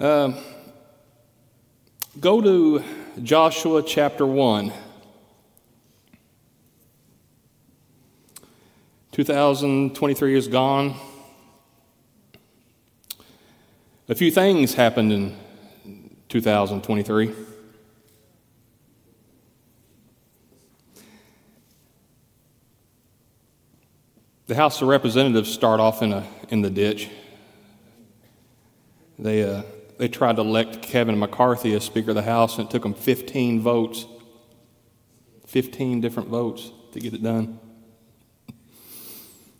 Um, go to Joshua chapter 1. 2023 is gone. A few things happened in 2023. The House of Representatives start off in, a, in the ditch. They, uh, they tried to elect Kevin McCarthy as Speaker of the House, and it took them 15 votes 15 different votes to get it done.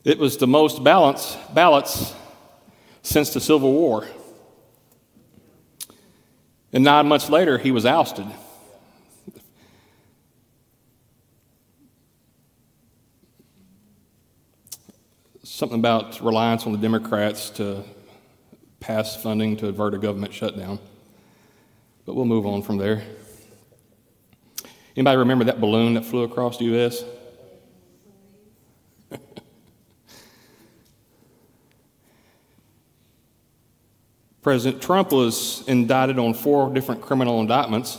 It was the most balance, ballots since the Civil War. And nine months later, he was ousted. Something about reliance on the Democrats to pass funding to avert a government shutdown. But we'll move on from there. Anybody remember that balloon that flew across the U.S.? President Trump was indicted on four different criminal indictments.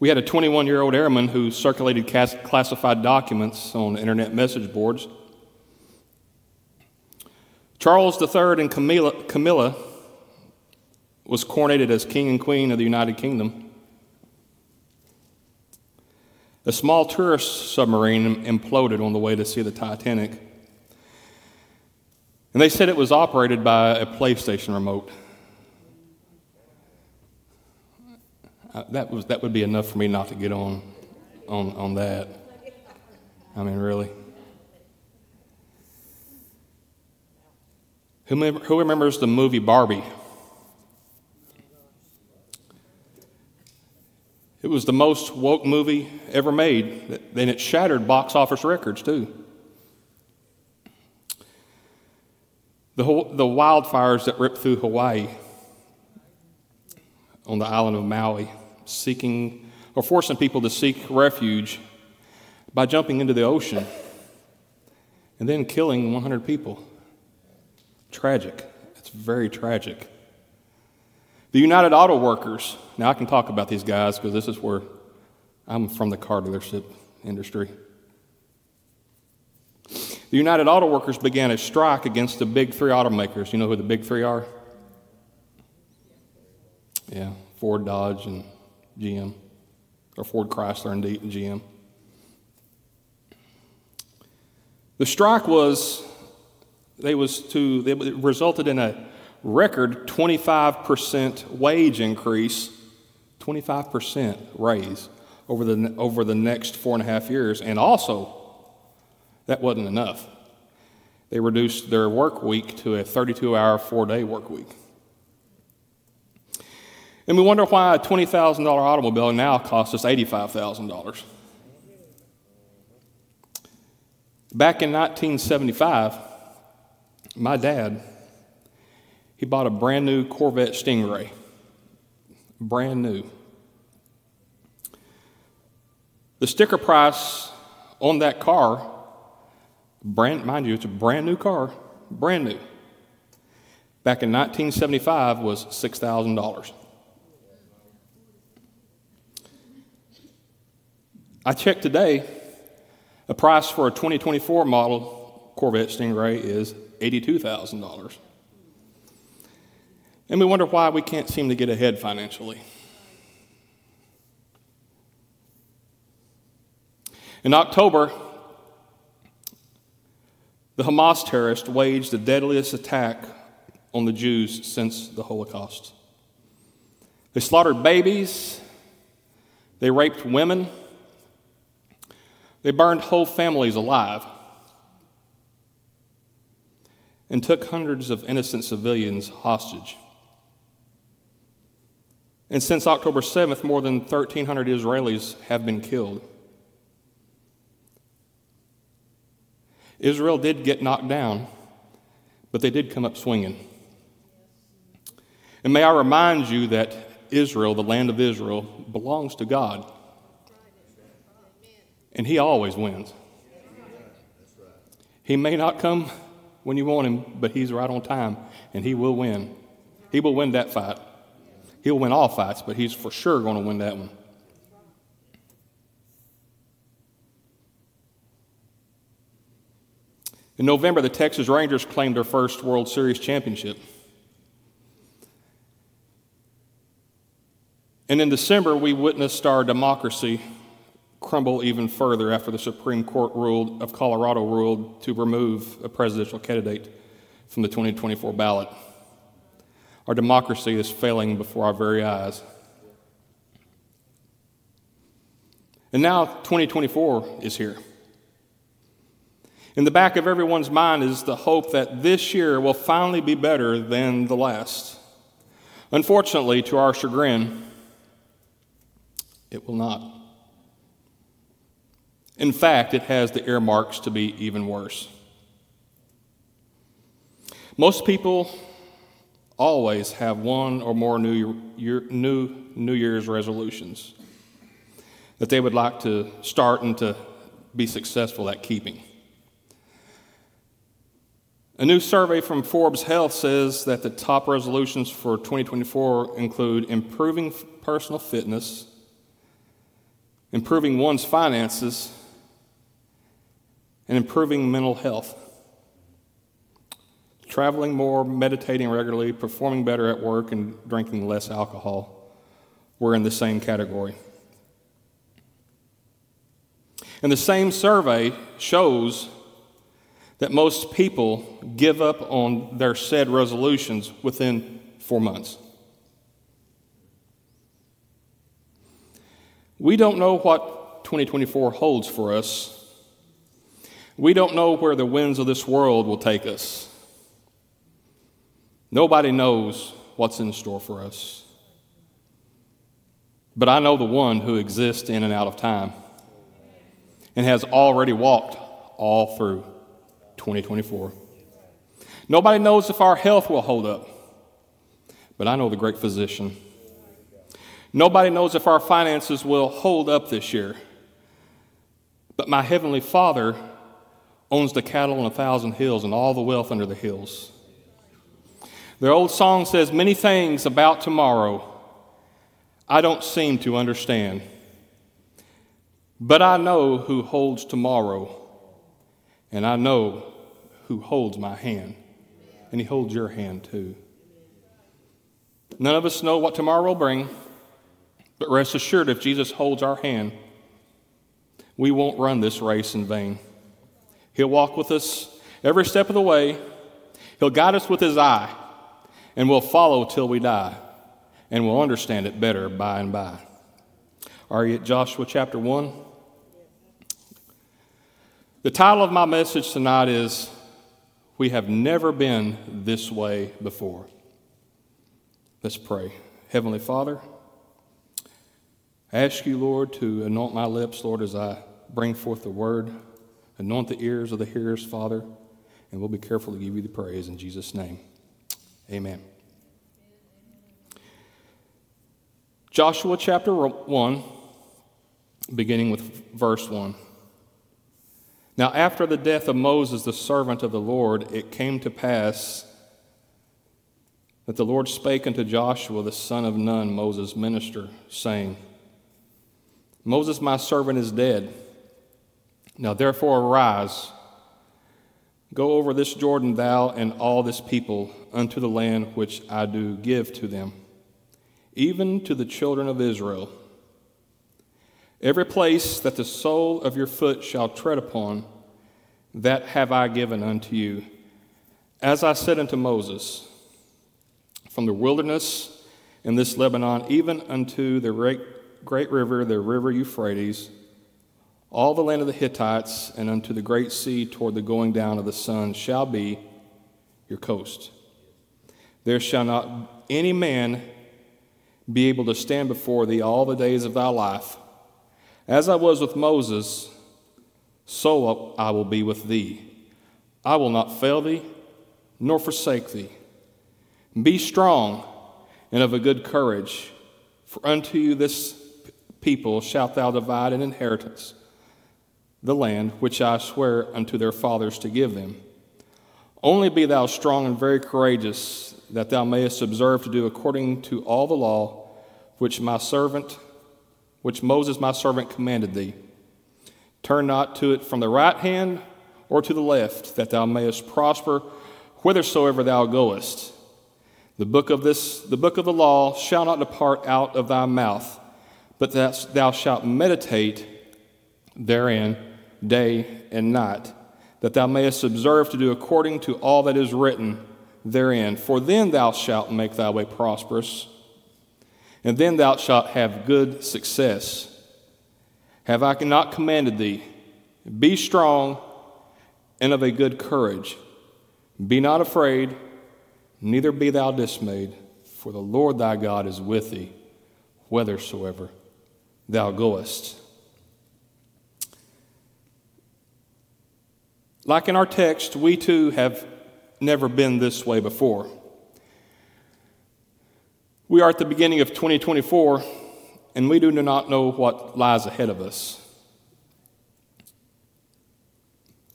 We had a 21 year old airman who circulated classified documents on internet message boards. Charles III and Camilla, Camilla was coronated as king and queen of the United Kingdom. A small tourist submarine imploded on the way to see the Titanic. And they said it was operated by a PlayStation remote. Uh, that, was, that would be enough for me not to get on, on, on that. I mean, really. Who, who remembers the movie Barbie? It was the most woke movie ever made, and it shattered box office records, too. The, the wildfires that ripped through Hawaii on the island of Maui, seeking or forcing people to seek refuge by jumping into the ocean and then killing 100 people. Tragic. It's very tragic. The United Auto Workers. Now, I can talk about these guys because this is where I'm from the car dealership industry. The United Auto Workers began a strike against the big three automakers. You know who the big three are? Yeah, Ford, Dodge, and GM, or Ford, Chrysler, and GM. The strike was, they was to, it resulted in a record 25% wage increase, 25% raise over the, over the next four and a half years, and also that wasn't enough. They reduced their work week to a 32 hour, four day work week. And we wonder why a $20,000 automobile now costs us $85,000. Back in 1975, my dad, he bought a brand new Corvette Stingray. Brand new. The sticker price on that car Brand, mind you, it's a brand new car, brand new. Back in 1975 was $6,000. I checked today, the price for a 2024 model Corvette Stingray is $82,000. And we wonder why we can't seem to get ahead financially. In October, the Hamas terrorists waged the deadliest attack on the Jews since the Holocaust. They slaughtered babies, they raped women, they burned whole families alive, and took hundreds of innocent civilians hostage. And since October 7th, more than 1,300 Israelis have been killed. Israel did get knocked down, but they did come up swinging. And may I remind you that Israel, the land of Israel, belongs to God. And He always wins. He may not come when you want him, but he's right on time, and he will win. He will win that fight. He'll win all fights, but he's for sure going to win that one. In November, the Texas Rangers claimed their first World Series championship. And in December, we witnessed our democracy crumble even further after the Supreme Court ruled of Colorado ruled to remove a presidential candidate from the 2024 ballot. Our democracy is failing before our very eyes. And now 2024 is here. In the back of everyone's mind is the hope that this year will finally be better than the last. Unfortunately, to our chagrin, it will not. In fact, it has the earmarks to be even worse. Most people always have one or more New, Year, new, new Year's resolutions that they would like to start and to be successful at keeping. A new survey from Forbes Health says that the top resolutions for 2024 include improving personal fitness, improving one's finances, and improving mental health. Traveling more, meditating regularly, performing better at work, and drinking less alcohol were in the same category. And the same survey shows that most people give up on their said resolutions within four months. We don't know what 2024 holds for us. We don't know where the winds of this world will take us. Nobody knows what's in store for us. But I know the one who exists in and out of time and has already walked all through 2024. Nobody knows if our health will hold up, but I know the great physician. Nobody knows if our finances will hold up this year, but my heavenly Father owns the cattle on a thousand hills and all the wealth under the hills. The old song says, Many things about tomorrow I don't seem to understand, but I know who holds tomorrow, and I know who holds my hand, and He holds your hand too. None of us know what tomorrow will bring, but rest assured if Jesus holds our hand, we won't run this race in vain. He'll walk with us every step of the way, He'll guide us with His eye, and we'll follow till we die, and we'll understand it better by and by. Are you at Joshua chapter 1? The title of my message tonight is we have never been this way before. Let's pray. Heavenly Father, I ask you, Lord, to anoint my lips, Lord, as I bring forth the word. Anoint the ears of the hearers, Father, and we'll be careful to give you the praise in Jesus' name. Amen. Joshua chapter 1, beginning with verse 1. Now, after the death of Moses, the servant of the Lord, it came to pass that the Lord spake unto Joshua, the son of Nun, Moses' minister, saying, Moses, my servant, is dead. Now, therefore, arise, go over this Jordan, thou and all this people, unto the land which I do give to them, even to the children of Israel Every place that the sole of your foot shall tread upon, that have I given unto you. As I said unto Moses, from the wilderness in this Lebanon, even unto the great, river, the river Euphrates, all the land of the Hittites, and unto the great sea toward the going down of the sun shall be your coast. There shall not any man be able to stand before thee all the days of thy life. As I was with Moses, so I will be with thee. I will not fail thee, nor forsake thee. Be strong and of a good courage, for unto you this people shalt thou divide an inheritance, the land which I swear unto their fathers to give them. Only be thou strong and very courageous, that thou mayest observe to do according to all the law which my servant, which Moses my servant commanded thee. Turn not to it from the right hand or to the left, that thou mayest prosper whithersoever thou goest. The book of this, the book of the law shall not depart out of thy mouth, but that thou shalt meditate therein day and night that thou mayest observe to do according to all that is written therein. For then thou shalt make thy way prosperous, and then thou shalt have good success. Have I not commanded thee? Be strong and of a good courage. Be not afraid, neither be thou dismayed, for the Lord thy God is with thee, whithersoever thou goest. Like in our text, we too have never been this way before. We are at the beginning of 2024, and we do not know what lies ahead of us.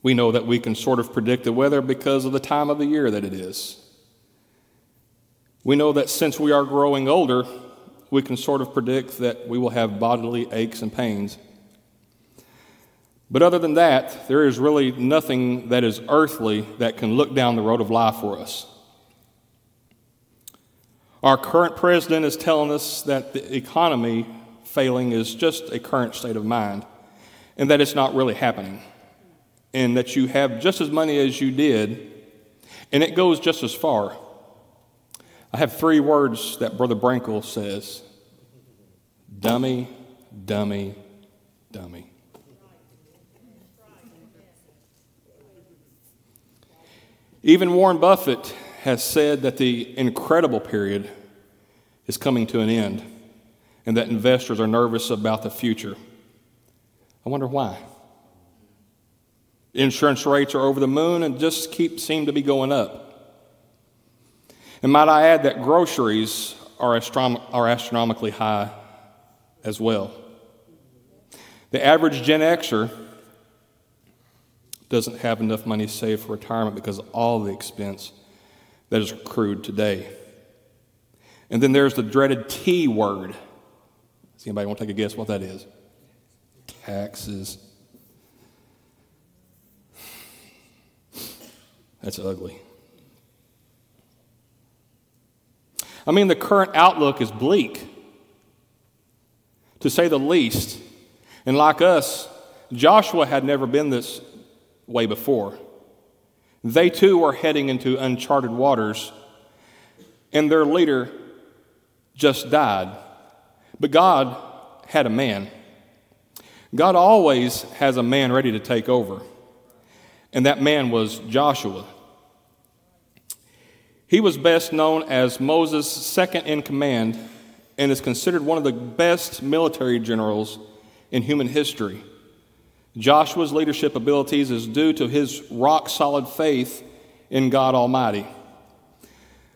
We know that we can sort of predict the weather because of the time of the year that it is. We know that since we are growing older, we can sort of predict that we will have bodily aches and pains. But other than that, there is really nothing that is earthly that can look down the road of life for us. Our current president is telling us that the economy failing is just a current state of mind and that it's not really happening. And that you have just as money as you did, and it goes just as far. I have three words that Brother Brankle says dummy, dummy, dummy. Even Warren Buffett has said that the incredible period is coming to an end and that investors are nervous about the future. I wonder why. Insurance rates are over the moon and just keep seem to be going up. And might I add that groceries are, astrom- are astronomically high as well. The average Gen Xer doesn't have enough money saved for retirement because of all the expense that is accrued today. And then there's the dreaded T word. Does anybody want to take a guess what that is? Taxes. That's ugly. I mean, the current outlook is bleak, to say the least. And like us, Joshua had never been this way before. They too were heading into uncharted waters, and their leader just died. But God had a man. God always has a man ready to take over, and that man was Joshua. He was best known as Moses' second in command and is considered one of the best military generals in human history. Joshua's leadership abilities is due to his rock solid faith in God Almighty.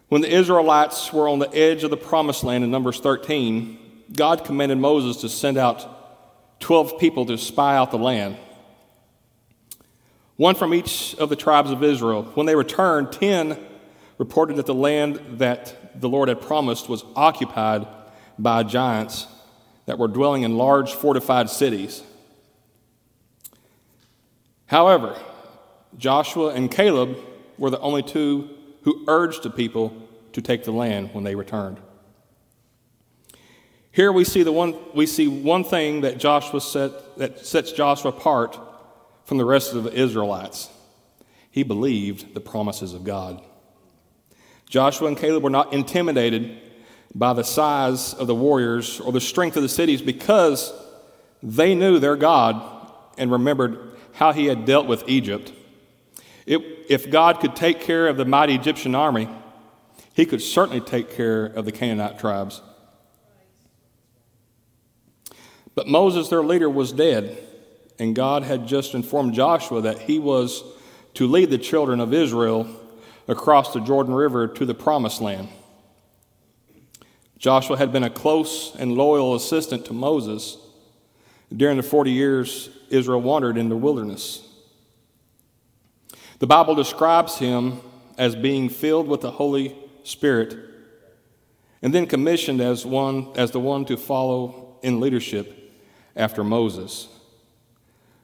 When the Israelites were on the edge of the promised land in Numbers 13, God commanded Moses to send out 12 people to spy out the land, one from each of the tribes of Israel. When they returned, 10 reported that the land that the Lord had promised was occupied by giants that were dwelling in large fortified cities. However, Joshua and Caleb were the only two who urged the people to take the land when they returned. Here we see, the one, we see one thing that, Joshua set, that sets Joshua apart from the rest of the Israelites. He believed the promises of God. Joshua and Caleb were not intimidated by the size of the warriors or the strength of the cities because they knew their God and remembered how he had dealt with Egypt. It, if God could take care of the mighty Egyptian army, he could certainly take care of the Canaanite tribes. But Moses, their leader, was dead, and God had just informed Joshua that he was to lead the children of Israel across the Jordan River to the promised land. Joshua had been a close and loyal assistant to Moses during the 40 years Israel wandered in the wilderness. The Bible describes him as being filled with the Holy Spirit and then commissioned as, one, as the one to follow in leadership after Moses.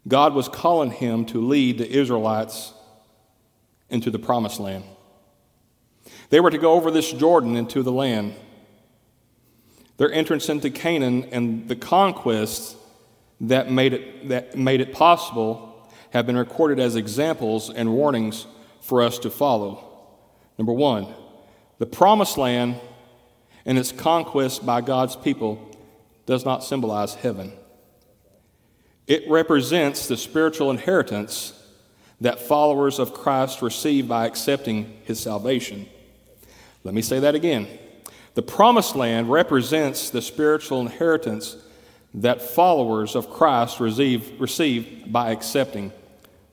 God was calling him to lead the Israelites into the promised land. They were to go over this Jordan into the land. Their entrance into Canaan and the conquest that made it, that made it possible have been recorded as examples and warnings for us to follow. Number one, the promised land and its conquest by God's people does not symbolize heaven. It represents the spiritual inheritance that followers of Christ receive by accepting his salvation. Let me say that again. The promised land represents the spiritual inheritance that followers of Christ receive, receive by accepting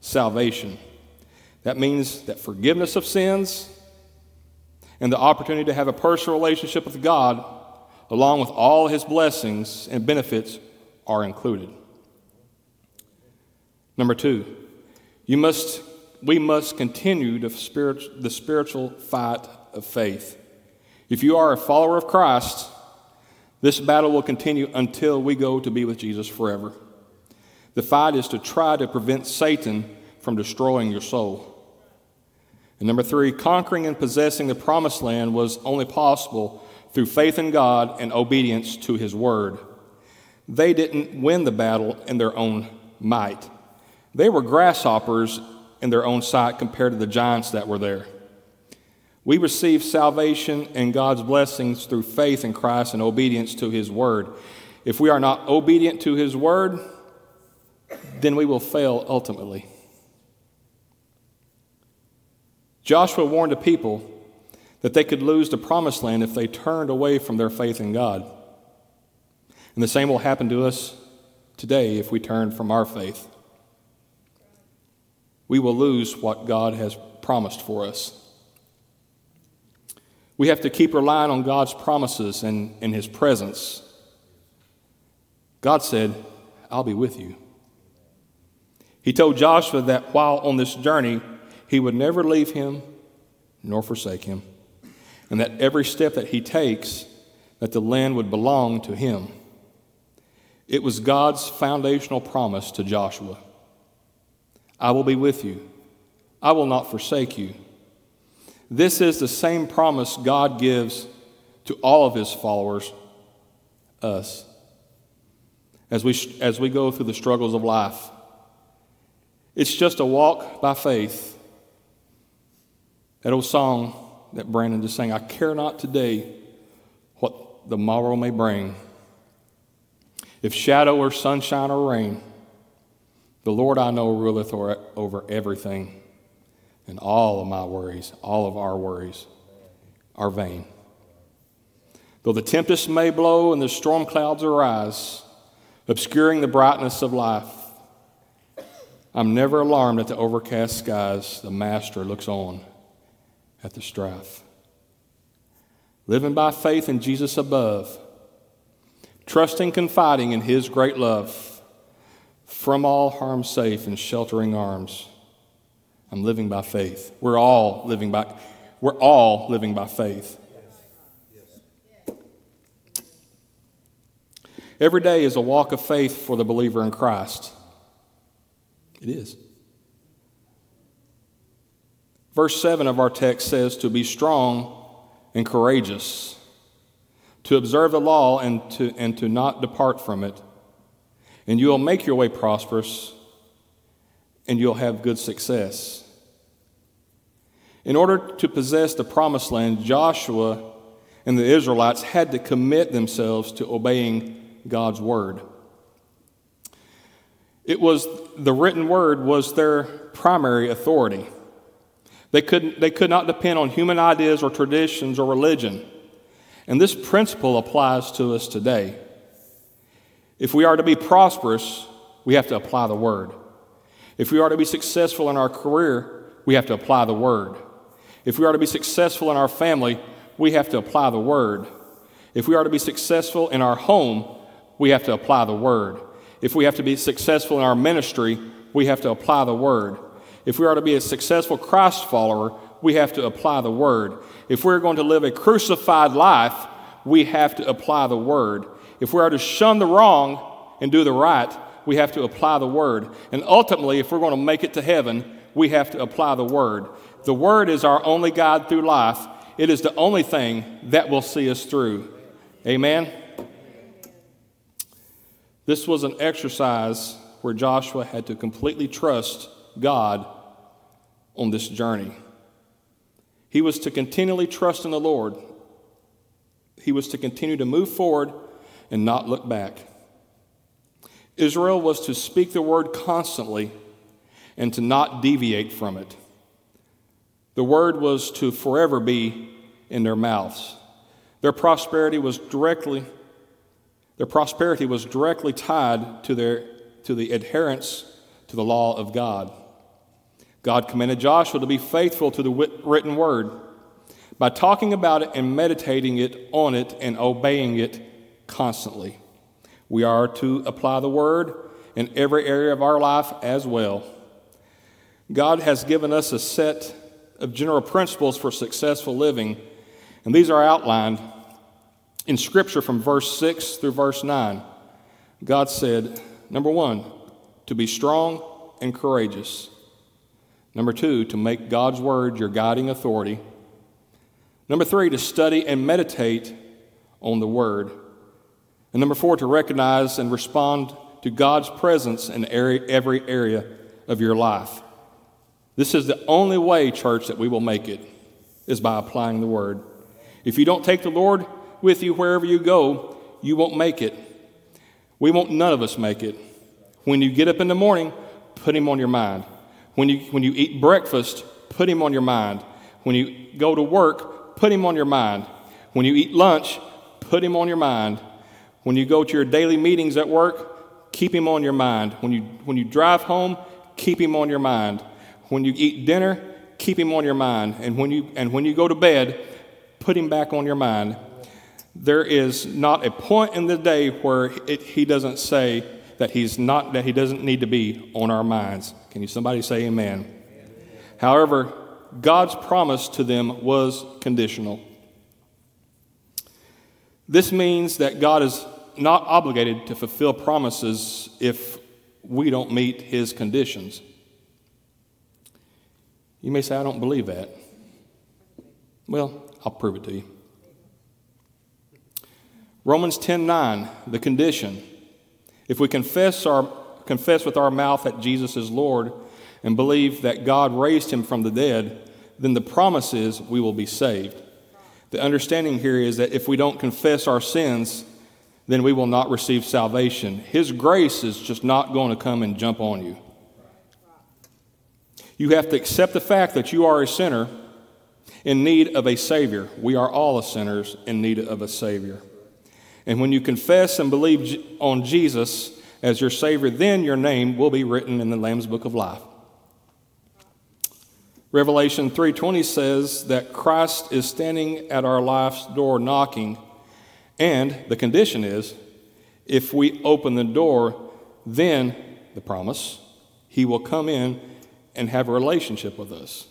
salvation. That means that forgiveness of sins and the opportunity to have a personal relationship with God, along with all his blessings and benefits, are included. Number two, you must, we must continue the, spirit, the spiritual fight of faith. If you are a follower of Christ, this battle will continue until we go to be with Jesus forever. The fight is to try to prevent Satan from destroying your soul. And number three, conquering and possessing the promised land was only possible through faith in God and obedience to his word. They didn't win the battle in their own might. They were grasshoppers in their own sight compared to the giants that were there. We receive salvation and God's blessings through faith in Christ and obedience to his word. If we are not obedient to his word, then we will fail ultimately. Joshua warned the people that they could lose the promised land if they turned away from their faith in God. And the same will happen to us today if we turn from our faith. We will lose what God has promised for us. We have to keep relying on God's promises and, and His presence. God said, I'll be with you. He told Joshua that while on this journey, he would never leave him nor forsake him, and that every step that he takes, that the land would belong to him. It was God's foundational promise to Joshua I will be with you, I will not forsake you. This is the same promise God gives to all of his followers, us, as we, as we go through the struggles of life. It's just a walk by faith that old song that Brandon just sang, I care not today what the morrow may bring. If shadow or sunshine or rain, the Lord I know ruleth over everything, and all of my worries, all of our worries, are vain. Though the tempest may blow and the storm clouds arise, obscuring the brightness of life, I'm never alarmed at the overcast skies. The Master looks on at the strife. Living by faith in Jesus above, trusting, confiding in His great love, from all harm safe in sheltering arms. I'm living by faith. We're all living by, we're all living by faith. Every day is a walk of faith for the believer in Christ. It is. Verse 7 of our text says to be strong and courageous, to observe the law and to, and to not depart from it. And you will make your way prosperous and you'll have good success. In order to possess the promised land, Joshua and the Israelites had to commit themselves to obeying God's word. It was the written word was their primary authority. They could, they could not depend on human ideas or traditions or religion. And this principle applies to us today. If we are to be prosperous, we have to apply the word. If we are to be successful in our career, we have to apply the word. If we are to be successful in our family, we have to apply the word. If we are to be successful in our home, we have to apply the word. If we have to be successful in our ministry, we have to apply the word. If we are to be a successful Christ follower, we have to apply the word. If we're going to live a crucified life, we have to apply the word. If we are to shun the wrong and do the right, we have to apply the word. And ultimately, if we're going to make it to heaven, we have to apply the word. The word is our only guide through life. It is the only thing that will see us through. Amen. This was an exercise where Joshua had to completely trust God on this journey. He was to continually trust in the Lord. He was to continue to move forward and not look back. Israel was to speak the word constantly and to not deviate from it. The word was to forever be in their mouths. Their prosperity was directly their prosperity was directly tied to their to the adherence to the law of God. God commanded Joshua to be faithful to the written word by talking about it and meditating it on it and obeying it constantly. We are to apply the word in every area of our life as well. God has given us a set of general principles for successful living, and these are outlined in Scripture from verse 6 through verse 9. God said, number one, to be strong and courageous. Number two, to make God's word your guiding authority. Number three, to study and meditate on the word. And number four, to recognize and respond to God's presence in every area of your life. This is the only way, church, that we will make it, is by applying the word. If you don't take the Lord with you wherever you go, you won't make it. We won't, none of us make it. When you get up in the morning, put him on your mind. When you, when you eat breakfast, put him on your mind. When you go to work, put him on your mind. When you eat lunch, put him on your mind. When you go to your daily meetings at work, keep him on your mind. When you, when you drive home, keep him on your mind. When you eat dinner, keep him on your mind. And when you, and when you go to bed, put him back on your mind. There is not a point in the day where it, he doesn't say that he's not that he doesn't need to be on our minds. Can you somebody say amen? amen? However, God's promise to them was conditional. This means that God is not obligated to fulfill promises if we don't meet his conditions. You may say, I don't believe that. Well, I'll prove it to you. Romans 10 9, the condition. If we confess, our, confess with our mouth that Jesus is Lord and believe that God raised him from the dead, then the promise is we will be saved. The understanding here is that if we don't confess our sins, then we will not receive salvation. His grace is just not going to come and jump on you. You have to accept the fact that you are a sinner in need of a Savior. We are all sinners in need of a Savior. And when you confess and believe on Jesus as your Savior, then your name will be written in the Lamb's Book of Life. Revelation 3:20 says that Christ is standing at our life's door knocking, and the condition is if we open the door, then the promise, he will come in and have a relationship with us.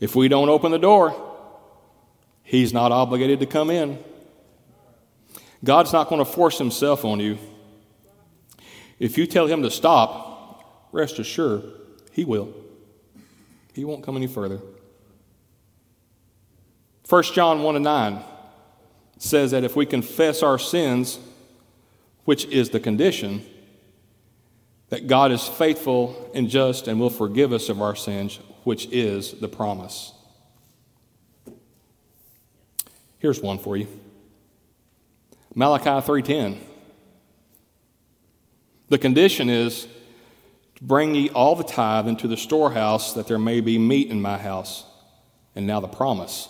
If we don't open the door, He's not obligated to come in. God's not going to force Himself on you. If you tell Him to stop, rest assured, He will. He won't come any further. 1 John 1 and 9 says that if we confess our sins, which is the condition, that God is faithful and just and will forgive us of our sins, which is the promise. Here's one for you. Malachi 3:10. The condition is bring ye all the tithe into the storehouse that there may be meat in my house. And now the promise.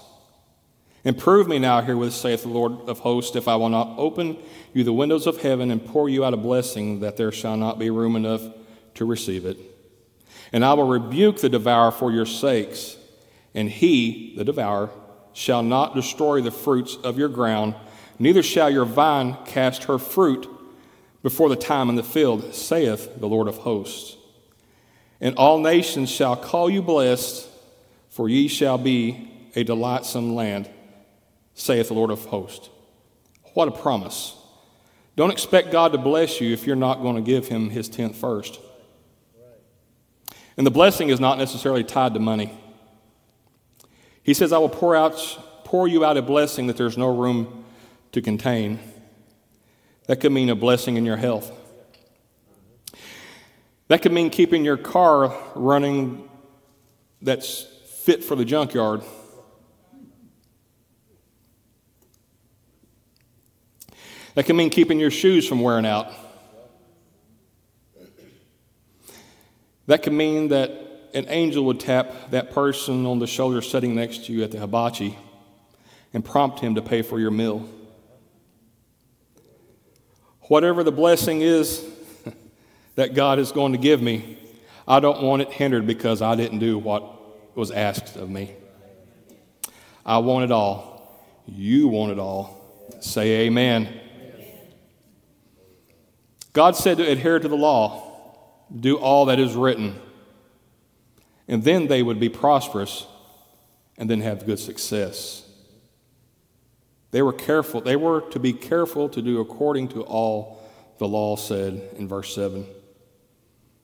And prove me now herewith, saith the Lord of hosts, if I will not open you the windows of heaven and pour you out a blessing, that there shall not be room enough to receive it. And I will rebuke the devourer for your sakes, and he, the devourer, shall not destroy the fruits of your ground, neither shall your vine cast her fruit before the time in the field, saith the Lord of hosts. and all nations shall call you blessed, for ye shall be a delightsome land, saith the Lord of hosts. What a promise. Don't expect God to bless you if you're not going to give him his tenth first. And the blessing is not necessarily tied to money. He says, I will pour out pour you out a blessing that there's no room to contain. That could mean a blessing in your health. That could mean keeping your car running that's fit for the junkyard. That can mean keeping your shoes from wearing out. That can mean that an angel would tap that person on the shoulder sitting next to you at the hibachi and prompt him to pay for your meal. Whatever the blessing is that God is going to give me, I don't want it hindered because I didn't do what was asked of me. I want it all. You want it all. Say amen. God said to adhere to the law, do all that is written, and then they would be prosperous and then have good success. They were careful. They were to be careful to do according to all the law said in verse 7.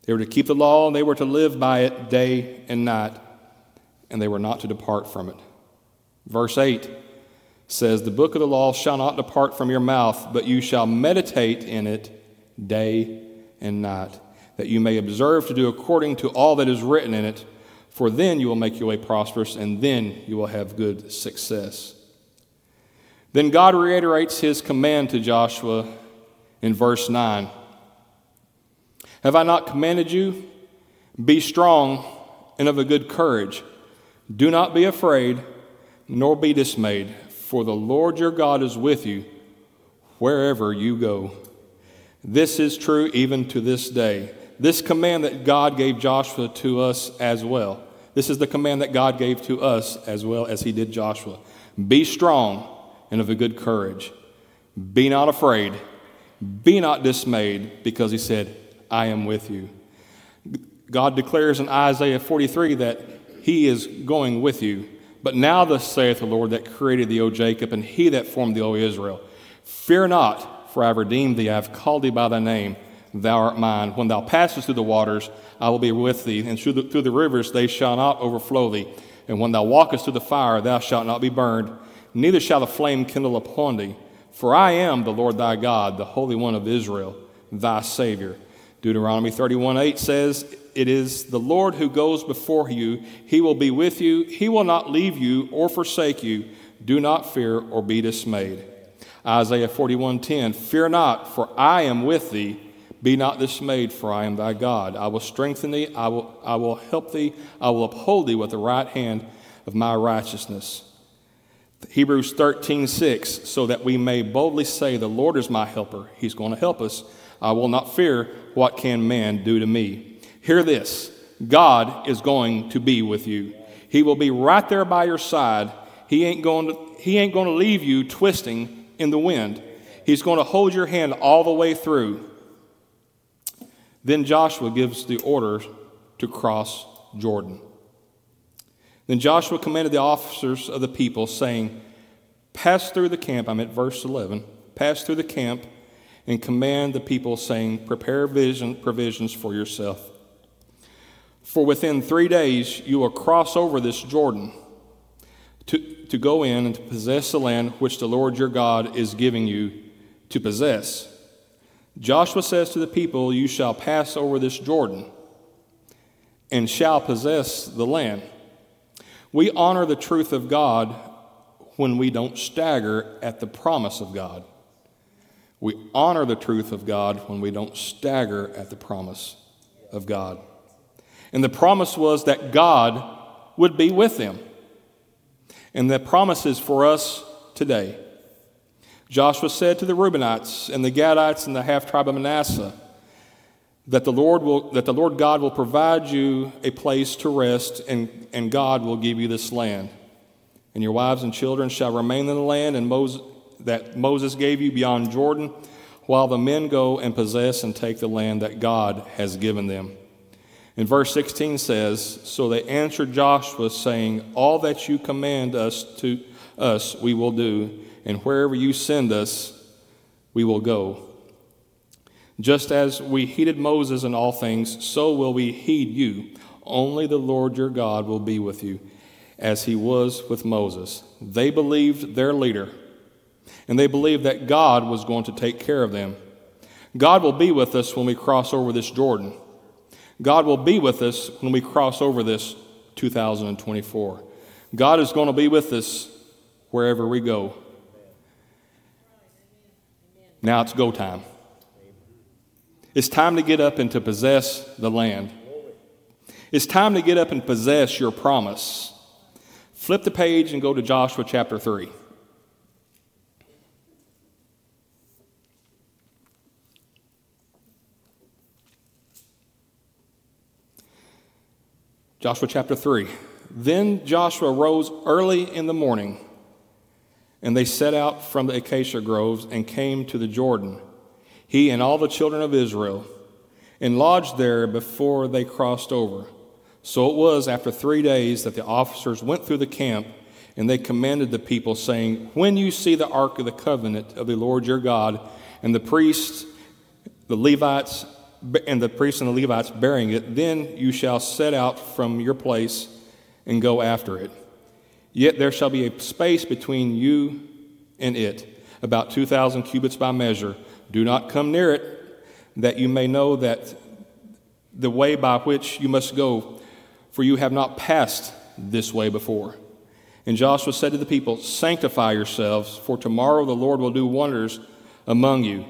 They were to keep the law and they were to live by it day and night, and they were not to depart from it. Verse 8 says, The book of the law shall not depart from your mouth, but you shall meditate in it day and night, that you may observe to do according to all that is written in it, for then you will make your way prosperous, and then you will have good success. Then God reiterates his command to Joshua in verse 9 Have I not commanded you? Be strong and of a good courage. Do not be afraid, nor be dismayed, for the Lord your God is with you wherever you go. This is true even to this day. This command that God gave Joshua to us as well. This is the command that God gave to us as well as he did Joshua. Be strong and of a good courage. Be not afraid. Be not dismayed, because he said, I am with you. God declares in Isaiah 43 that he is going with you. But now thus saith the Lord that created thee, O Jacob, and he that formed thee, O Israel. Fear not, for I have redeemed thee. I have called thee by thy name. Thou art mine. When thou passest through the waters, I will be with thee, and through the, through the rivers they shall not overflow thee. And when thou walkest through the fire, thou shalt not be burned, neither shall the flame kindle upon thee. For I am the Lord thy God, the Holy One of Israel, thy Savior. Deuteronomy 31 8 says, It is the Lord who goes before you. He will be with you. He will not leave you or forsake you. Do not fear or be dismayed. Isaiah 41:10 Fear not for I am with thee. Be not dismayed for I am thy God. I will strengthen thee. I will I will help thee. I will uphold thee with the right hand of my righteousness. Hebrews 13:6 so that we may boldly say the Lord is my helper. He's going to help us. I will not fear. What can man do to me Hear this. God is going to be with you. He will be right there by your side. He ain't going to he ain't going to leave you twisting in the wind. He's going to hold your hand all the way through. Then Joshua gives the order to cross Jordan. Then Joshua commanded the officers of the people, saying, Pass through the camp. I'm at verse 11. Pass through the camp and command the people, saying, Prepare vision, provisions for yourself. For within three days you will cross over this Jordan to, to go in and to possess the land which the Lord your God is giving you to possess. Joshua says to the people, You shall pass over this Jordan and shall possess the land. We honor the truth of God when we don't stagger at the promise of God. We honor the truth of God when we don't stagger at the promise of God. And the promise was that God would be with them and the promises for us today. Joshua said to the Reubenites and the Gadites and the half tribe of Manasseh that the Lord will that the Lord God will provide you a place to rest and, and God will give you this land. And your wives and children shall remain in the land and Moses, that Moses gave you beyond Jordan, while the men go and possess and take the land that God has given them. And verse 16 says, So they answered Joshua, saying, All that you command us to us we will do, and wherever you send us, we will go. Just as we heeded Moses in all things, so will we heed you. Only the Lord your God will be with you, as he was with Moses. They believed their leader, and they believed that God was going to take care of them. God will be with us when we cross over this Jordan. God will be with us when we cross over this 2024. God is going to be with us wherever we go. Now it's go time. It's time to get up and to possess the land. It's time to get up and possess your promise. Flip the page and go to Joshua chapter 3. Joshua chapter 3. Then Joshua rose early in the morning, and they set out from the acacia groves and came to the Jordan, he and all the children of Israel, and lodged there before they crossed over. So it was after three days that the officers went through the camp, and they commanded the people, saying, When you see the ark of the covenant of the Lord your God, and the priests, the Levites, and the priests and the Levites bearing it, then you shall set out from your place and go after it. Yet there shall be a space between you and it, about 2,000 cubits by measure. Do not come near it, that you may know that the way by which you must go, for you have not passed this way before. And Joshua said to the people, Sanctify yourselves, for tomorrow the Lord will do wonders among you.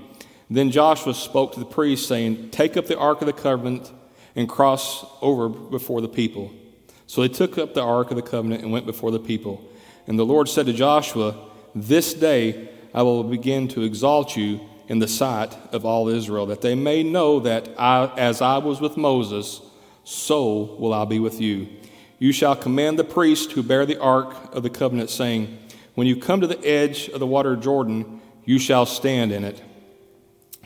Then Joshua spoke to the priests, saying, Take up the ark of the covenant and cross over before the people. So they took up the ark of the covenant and went before the people. And the Lord said to Joshua, This day I will begin to exalt you in the sight of all Israel, that they may know that I, as I was with Moses, so will I be with you. You shall command the priests who bear the ark of the covenant, saying, When you come to the edge of the water of Jordan, you shall stand in it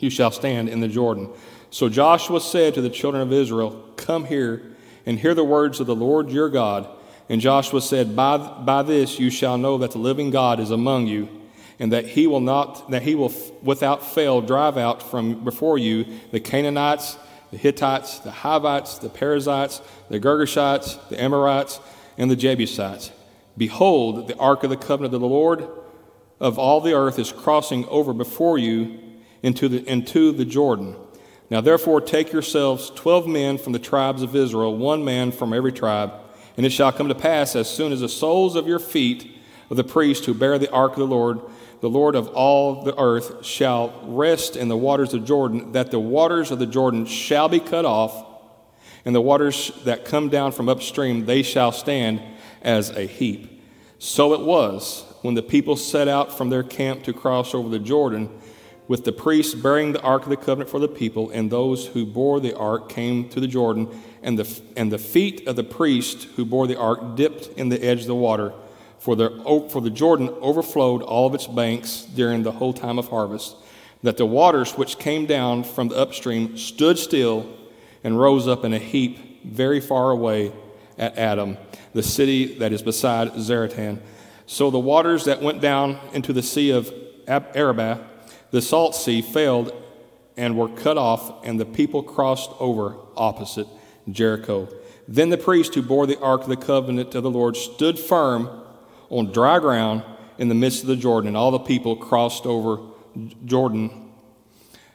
you shall stand in the Jordan. So Joshua said to the children of Israel, Come here and hear the words of the Lord your God. And Joshua said, By, by this you shall know that the living God is among you, and that he will not that he will without fail drive out from before you the Canaanites, the Hittites, the Hivites, the Perizzites, the Girgashites, the Amorites, and the Jebusites. Behold, the ark of the covenant of the Lord of all the earth is crossing over before you into the, into the Jordan. Now, therefore, take yourselves twelve men from the tribes of Israel, one man from every tribe. And it shall come to pass, as soon as the soles of your feet of the priests who bear the ark of the Lord, the Lord of all the earth, shall rest in the waters of Jordan, that the waters of the Jordan shall be cut off, and the waters that come down from upstream, they shall stand as a heap. So it was when the people set out from their camp to cross over the Jordan with the priests bearing the ark of the covenant for the people, and those who bore the ark came to the Jordan, and the, and the feet of the priest who bore the ark dipped in the edge of the water, for the, for the Jordan overflowed all of its banks during the whole time of harvest, that the waters which came down from the upstream stood still and rose up in a heap very far away at Adam, the city that is beside Zaretan. So the waters that went down into the sea of Arabah the salt sea failed and were cut off, and the people crossed over opposite Jericho. Then the priest who bore the ark of the covenant of the Lord stood firm on dry ground in the midst of the Jordan, and all the people crossed over Jordan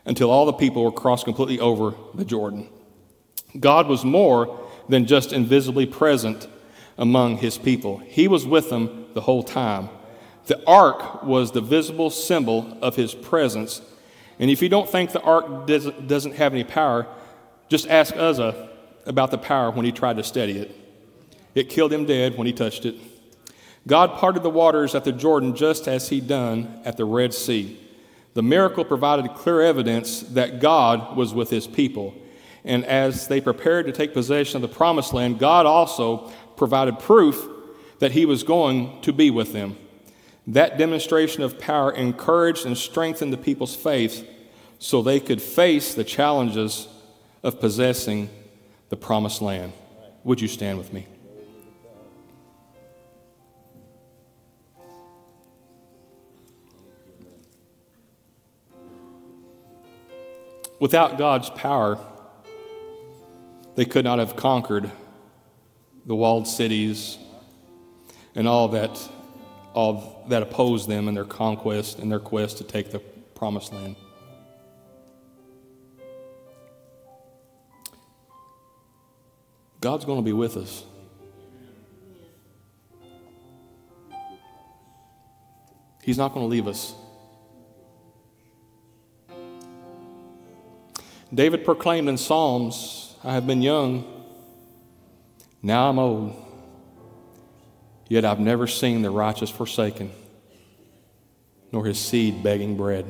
until all the people were crossed completely over the Jordan. God was more than just invisibly present among his people, he was with them the whole time. The ark was the visible symbol of his presence. And if you don't think the ark doesn't, have any power, just ask Uzzah about the power when he tried to steady it. It killed him dead when he touched it. God parted the waters at the Jordan just as he'd done at the Red Sea. The miracle provided clear evidence that God was with his people. And as they prepared to take possession of the promised land, God also provided proof that he was going to be with them. That demonstration of power encouraged and strengthened the people's faith so they could face the challenges of possessing the promised land. Would you stand with me? Without God's power, they could not have conquered the walled cities and all that, all that opposed them in their conquest and their quest to take the promised land. God's going to be with us. He's not going to leave us. David proclaimed in Psalms, I have been young, now I'm old, yet I've never seen the righteous forsaken, nor his seed begging bread.